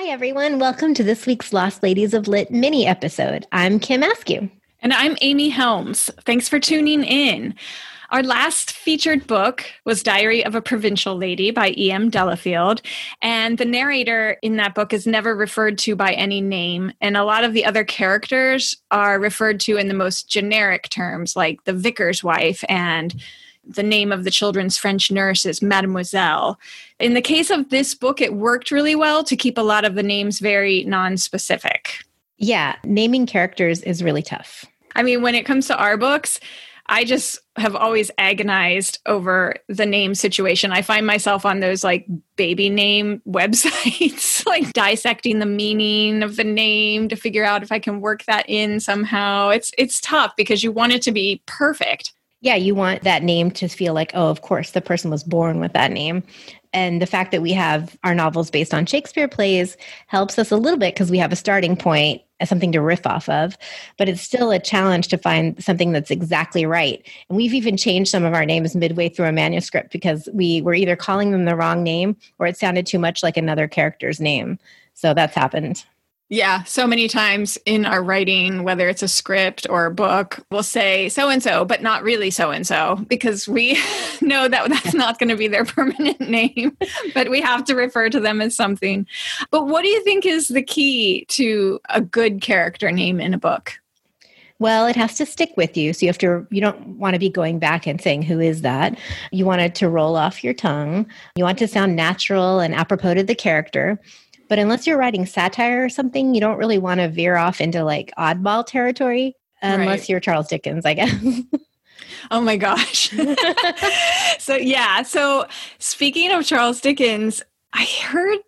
Hi, everyone. Welcome to this week's Lost Ladies of Lit mini episode. I'm Kim Askew. And I'm Amy Helms. Thanks for tuning in. Our last featured book was Diary of a Provincial Lady by E.M. Delafield. And the narrator in that book is never referred to by any name. And a lot of the other characters are referred to in the most generic terms, like the vicar's wife and the name of the children's French nurse is Mademoiselle. In the case of this book, it worked really well to keep a lot of the names very non-specific. Yeah, naming characters is really tough. I mean, when it comes to our books, I just have always agonized over the name situation. I find myself on those like baby name websites, like dissecting the meaning of the name to figure out if I can work that in somehow. It's it's tough because you want it to be perfect. Yeah, you want that name to feel like, oh, of course, the person was born with that name. And the fact that we have our novels based on Shakespeare plays helps us a little bit because we have a starting point, uh, something to riff off of. But it's still a challenge to find something that's exactly right. And we've even changed some of our names midway through a manuscript because we were either calling them the wrong name or it sounded too much like another character's name. So that's happened. Yeah, so many times in our writing, whether it's a script or a book, we'll say so and so, but not really so and so, because we know that that's not going to be their permanent name, but we have to refer to them as something. But what do you think is the key to a good character name in a book? Well, it has to stick with you. So you have to, you don't want to be going back and saying, who is that? You want it to roll off your tongue. You want to sound natural and apropos to the character. But unless you're writing satire or something, you don't really want to veer off into like oddball territory unless right. you're Charles Dickens, I guess. oh my gosh. so, yeah. So, speaking of Charles Dickens, I heard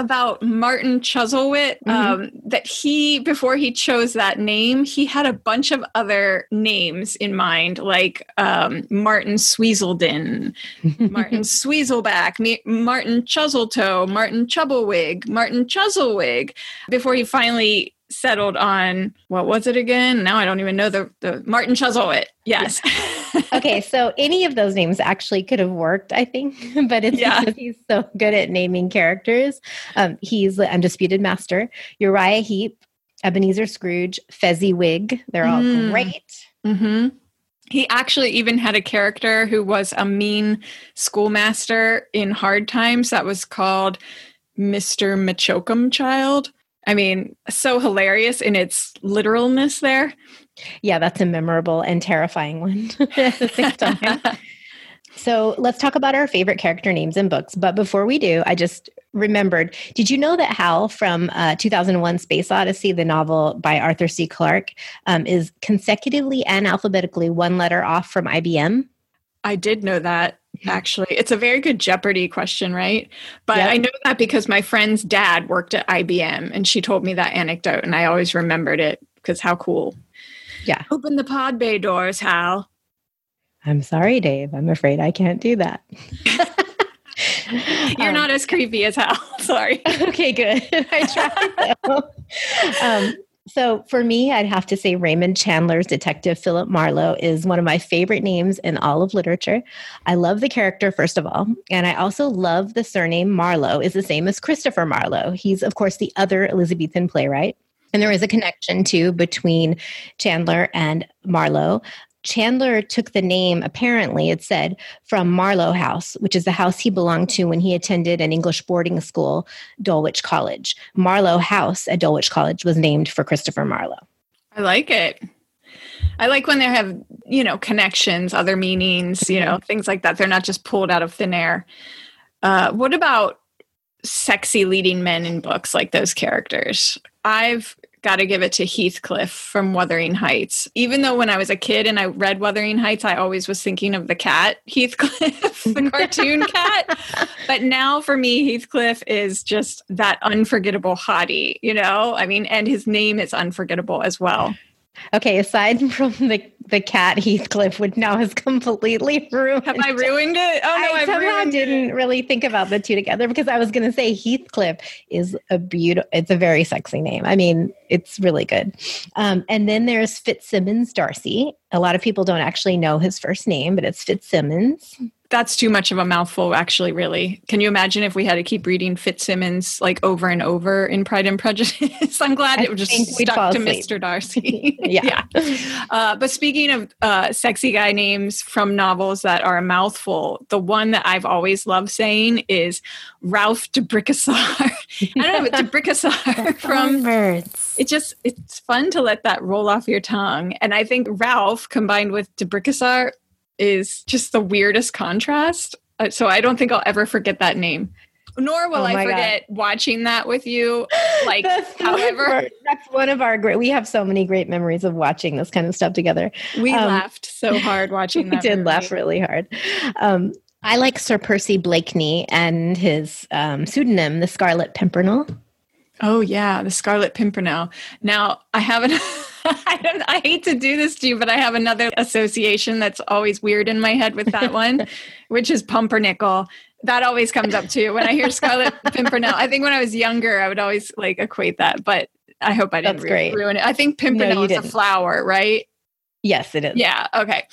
about Martin Chuzzlewit mm-hmm. um, that he, before he chose that name, he had a bunch of other names in mind, like um, Martin Sweezleden, Martin Sweezleback, Martin Chuzzletoe, Martin Chubblewig, Martin Chuzzlewig, before he finally settled on what was it again? Now I don't even know the, the Martin Chuzzlewit. Yes. Yeah. Okay, so any of those names actually could have worked, I think, but it's yeah. because he's so good at naming characters. Um, he's the undisputed master. Uriah Heep, Ebenezer Scrooge, Fezziwig. They're all mm. great. Mm-hmm. He actually even had a character who was a mean schoolmaster in Hard Times that was called Mr. M'Choakumchild I mean, so hilarious in its literalness there. Yeah, that's a memorable and terrifying one at the same time. so let's talk about our favorite character names in books. But before we do, I just remembered did you know that Hal from uh, 2001 Space Odyssey, the novel by Arthur C. Clarke, um, is consecutively and alphabetically one letter off from IBM? I did know that actually. It's a very good Jeopardy question, right? But yep. I know that because my friend's dad worked at IBM and she told me that anecdote and I always remembered it because how cool. Yeah. Open the pod bay doors, Hal. I'm sorry, Dave. I'm afraid I can't do that. You're um, not as creepy as Hal. Sorry. Okay, good. I tried. um, so for me, I'd have to say Raymond Chandler's detective Philip Marlowe is one of my favorite names in all of literature. I love the character, first of all, and I also love the surname Marlowe is the same as Christopher Marlowe. He's, of course, the other Elizabethan playwright. And there is a connection too between Chandler and Marlowe. Chandler took the name, apparently, it said, from Marlowe House, which is the house he belonged to when he attended an English boarding school, Dulwich College. Marlowe House at Dulwich College was named for Christopher Marlowe. I like it. I like when they have, you know, connections, other meanings, you know, things like that. They're not just pulled out of thin air. Uh, what about sexy leading men in books like those characters? I've got to give it to Heathcliff from Wuthering Heights. Even though when I was a kid and I read Wuthering Heights, I always was thinking of the cat, Heathcliff, the cartoon cat. But now for me, Heathcliff is just that unforgettable hottie, you know? I mean, and his name is unforgettable as well. Okay, aside from the the cat Heathcliff, which now has completely ruined. Have I ruined it? Oh no, I I've somehow didn't it. really think about the two together because I was going to say Heathcliff is a beautiful. It's a very sexy name. I mean, it's really good. Um, and then there's Fitzsimmons Darcy. A lot of people don't actually know his first name, but it's Fitzsimmons. That's too much of a mouthful, actually, really. Can you imagine if we had to keep reading Fitzsimmons like over and over in Pride and Prejudice? I'm glad I it just stuck to asleep. Mr. Darcy. Yeah. Uh, but speaking of uh, sexy guy names from novels that are a mouthful, the one that I've always loved saying is Ralph de Bricassart. I don't know, but de Bricassart from birds. it just it's fun to let that roll off your tongue and i think ralph combined with de Bricassart is just the weirdest contrast Uh, so i don't think i'll ever forget that name nor will Oh i my God. forget watching that with you like That's however that's one of our great. We have so many great memories of watching this kind of stuff together. we Um, laughed so hard watching we did movie. laugh really hard. Um, I like Sir Percy Blakeney and his um, pseudonym, the Scarlet Pimpernel. oh yeah the scarlet pimpernel now i haven't I, don't, I hate to do this to you, but I have another association that's always weird in my head with that one, which is pumpernickel. That always comes up too when I hear Scarlet Pimpernel. I think when I was younger, I would always like equate that, but I hope I didn't great. ruin it. I think Pimpernel you is a didn't. flower, right? Yes, it is. Yeah. Okay.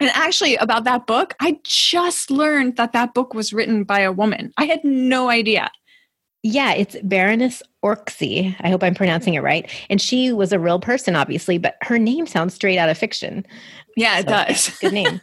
And actually, about that book, I just learned that that book was written by a woman. I had no idea. Yeah, it's Baroness Orczy. I hope I'm pronouncing it right. And she was a real person, obviously, but her name sounds straight out of fiction. Yeah, it So, does. Good name.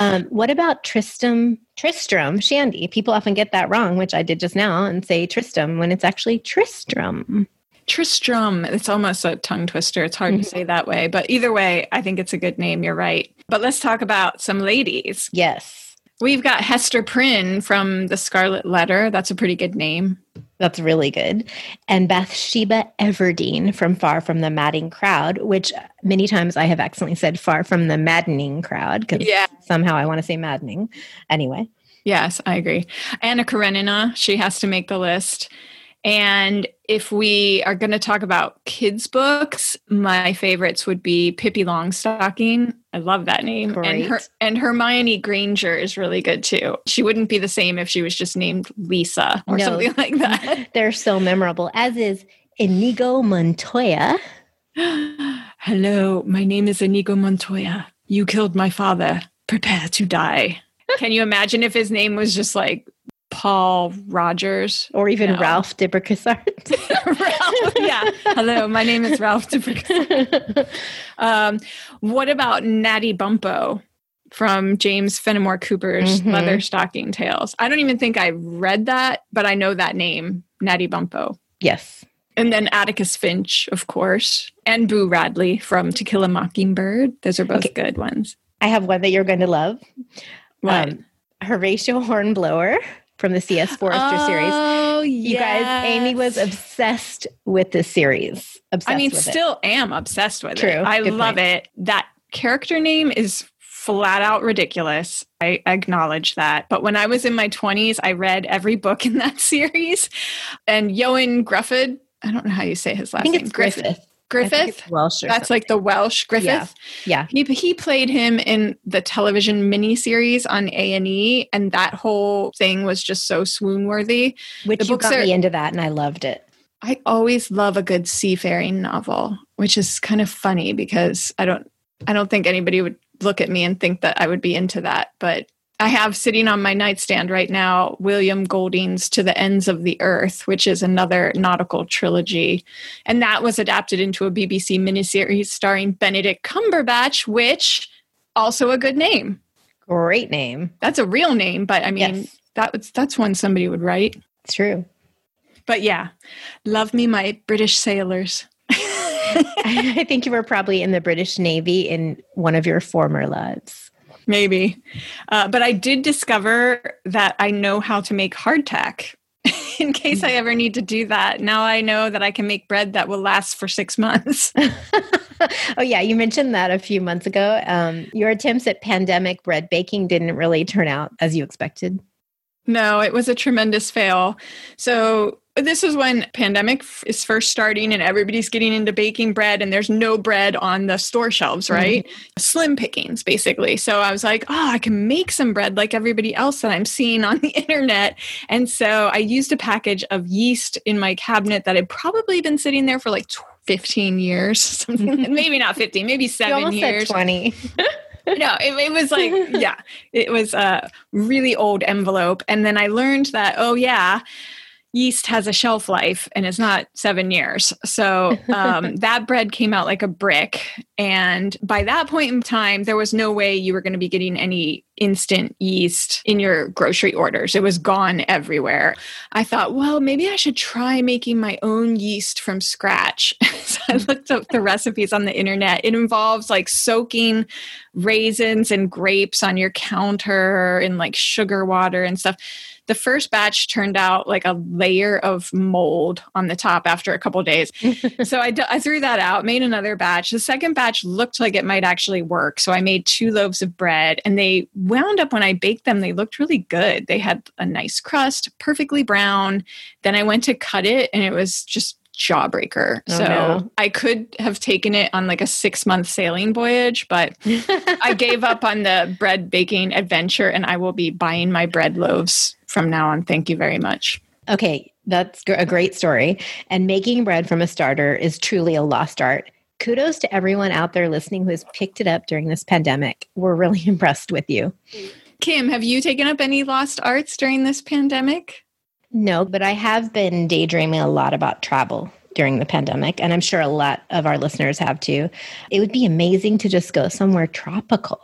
um, what about Tristram? Tristram Shandy. People often get that wrong, which I did just now, and say Tristram when it's actually Tristram. Tristram. It's almost a tongue twister. It's hard Mhm. to say that way. But either way, I think it's a good name. You're right. But let's talk about some ladies. Yes, We've got Hester Prynne from The Scarlet Letter. That's a pretty good name. That's really good. And Bathsheba Everdeen from Far From the Madding Crowd, which many times I have accidentally said Far From the Maddening Crowd because Yeah. somehow I want to say maddening. Anyway, Yes, I agree. Anna Karenina, she has to make the list. And if we are going to talk about kids' books, my favorites would be Pippi Longstocking. I love that name. And, her, Great. and Hermione Granger is really good too. She wouldn't be the same if she was just named Lisa or No. something like that. they're so memorable, as is Inigo Montoya. Hello, my name is Inigo Montoya. You killed my father. Prepare to die. Can you imagine if his name was just like Paul Rogers? Or even No. Ralph de Bricassart Ralph, yeah. Hello, my name is Ralph. DeBrick. Um, what about Natty Bumppo from James Fenimore Cooper's Mhm. Leather Stocking Tales? I don't even think I read that, but I know that name, Natty Bumppo. yes. And then Atticus Finch, of course, and Boo Radley from To Kill a Mockingbird. Those are both Okay. good ones. I have one that you're going to love. What? Um, Horatio Hornblower from the C.S. Forester series. Oh, You guys, Amy was obsessed with this series. Obsessed I mean, with it. still am obsessed with True. it. I Good love point. it. That character name is flat out ridiculous. I acknowledge that. But when I was in my 20s, I read every book in that series. And Ioan Gruffudd, I don't know how you say his last I think name. it's Griffith. Griffith. Welsh. That's like the Welsh Griffith. Yeah. He, he played him in the television miniseries on A&E and that whole thing was just so swoon worthy. which the you books got are- me into that, and I loved it. I always love a good seafaring novel, which is kind of funny because I don't I don't think anybody would look at me and think that I would be into that, but I have sitting on my nightstand right now William Golding's To the Ends of the Earth, which is another nautical trilogy. And that was adapted into a BBC miniseries starring Benedict Cumberbatch, which also a good name. Great name. That's a real name, but I mean Yes. that was that's one somebody would write. It's true. But yeah, love me my British sailors. I think you were probably in the British Navy in one of your former lives. Maybe. Uh, but I did discover that I know how to make hardtack in case I ever need to do that. Now I know that I can make bread that will last for six months. oh yeah, you mentioned that a few months ago. Um, your attempts at pandemic bread baking didn't really turn out as you expected. no, it was a tremendous fail. So this is when pandemic is first starting and everybody's getting into baking bread and there's no bread on the store shelves, mm-hmm. right? Slim pickings basically. So I was like, oh, I can make some bread like everybody else that I'm seeing on the internet. And so I used a package of yeast in my cabinet that had probably been sitting there for like 15 years, something maybe not 15, maybe You 7 almost years. said twenty. no, it, it, was like, yeah, it was a really old envelope. And then I learned that, oh, yeah, yeast has a shelf life and it's not seven years. So um, that bread came out like a brick. And by that point in time, there was no way you were going to be getting any instant yeast in your grocery orders. It was gone everywhere. I thought, well, maybe I should try making my own yeast from scratch. so I looked up the recipes on the internet. It involves like soaking raisins and grapes on your counter in like sugar water and stuff the first batch turned out like a layer of mold on the top after a couple days. so I, d- I threw that out, made another batch. The second batch looked like it might actually work. So I made two loaves of bread and they wound up when I baked them, they looked really good. They had a nice crust, perfectly brown. Then I went to cut it and it was just jawbreaker. Oh, so no. I could have taken it on like a six month sailing voyage, but I gave up on the bread baking adventure and I will be buying my bread loaves from now on. Thank you very much. Okay, that's a great story. And making bread from a starter is truly a lost art. Kudos to everyone out there listening who has picked it up during this pandemic. We're really impressed with you. Kim, have you taken up any lost arts during this pandemic? No, but I have been daydreaming a lot about travel during the pandemic, and I'm sure a lot of our listeners have too. It would be amazing to just go somewhere tropical.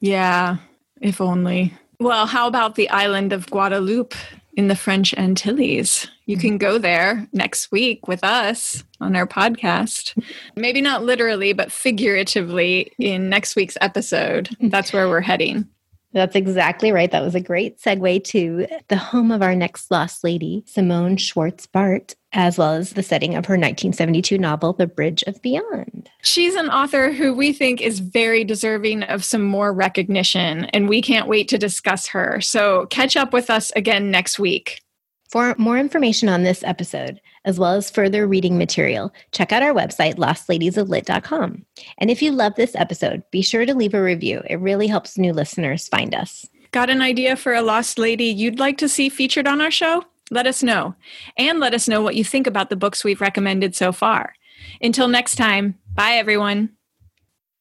Yeah, if only. Well, how about the island of Guadeloupe in the French Antilles? You can go there next week with us on our podcast. Maybe not literally, but figuratively in next week's episode. That's where we're heading. That's exactly right. That was a great segue to the home of our next lost lady, Simone Schwarz-Bart, as well as the setting of her 1972 novel, The Bridge of Beyond. She's an author who we think is very deserving of some more recognition, and we can't wait to discuss her. So catch up with us again next week. For more information on this episode, as well as further reading material, check out our website, lostladiesoflit.com. And if you love this episode, be sure to leave a review. It really helps new listeners find us. Got an idea for a lost lady you'd like to see featured on our show? Let us know. And let us know what you think about the books we've recommended so far. Until next time, bye everyone.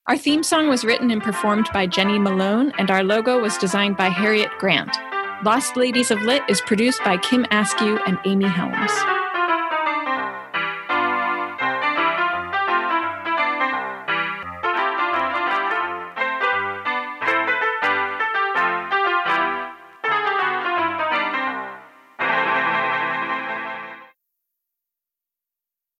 Our theme song was written and performed by Jenny Malone, and our logo was designed by Harriet Grant. Lost Ladies of Lit is produced by Kim Askew and Amy Helms.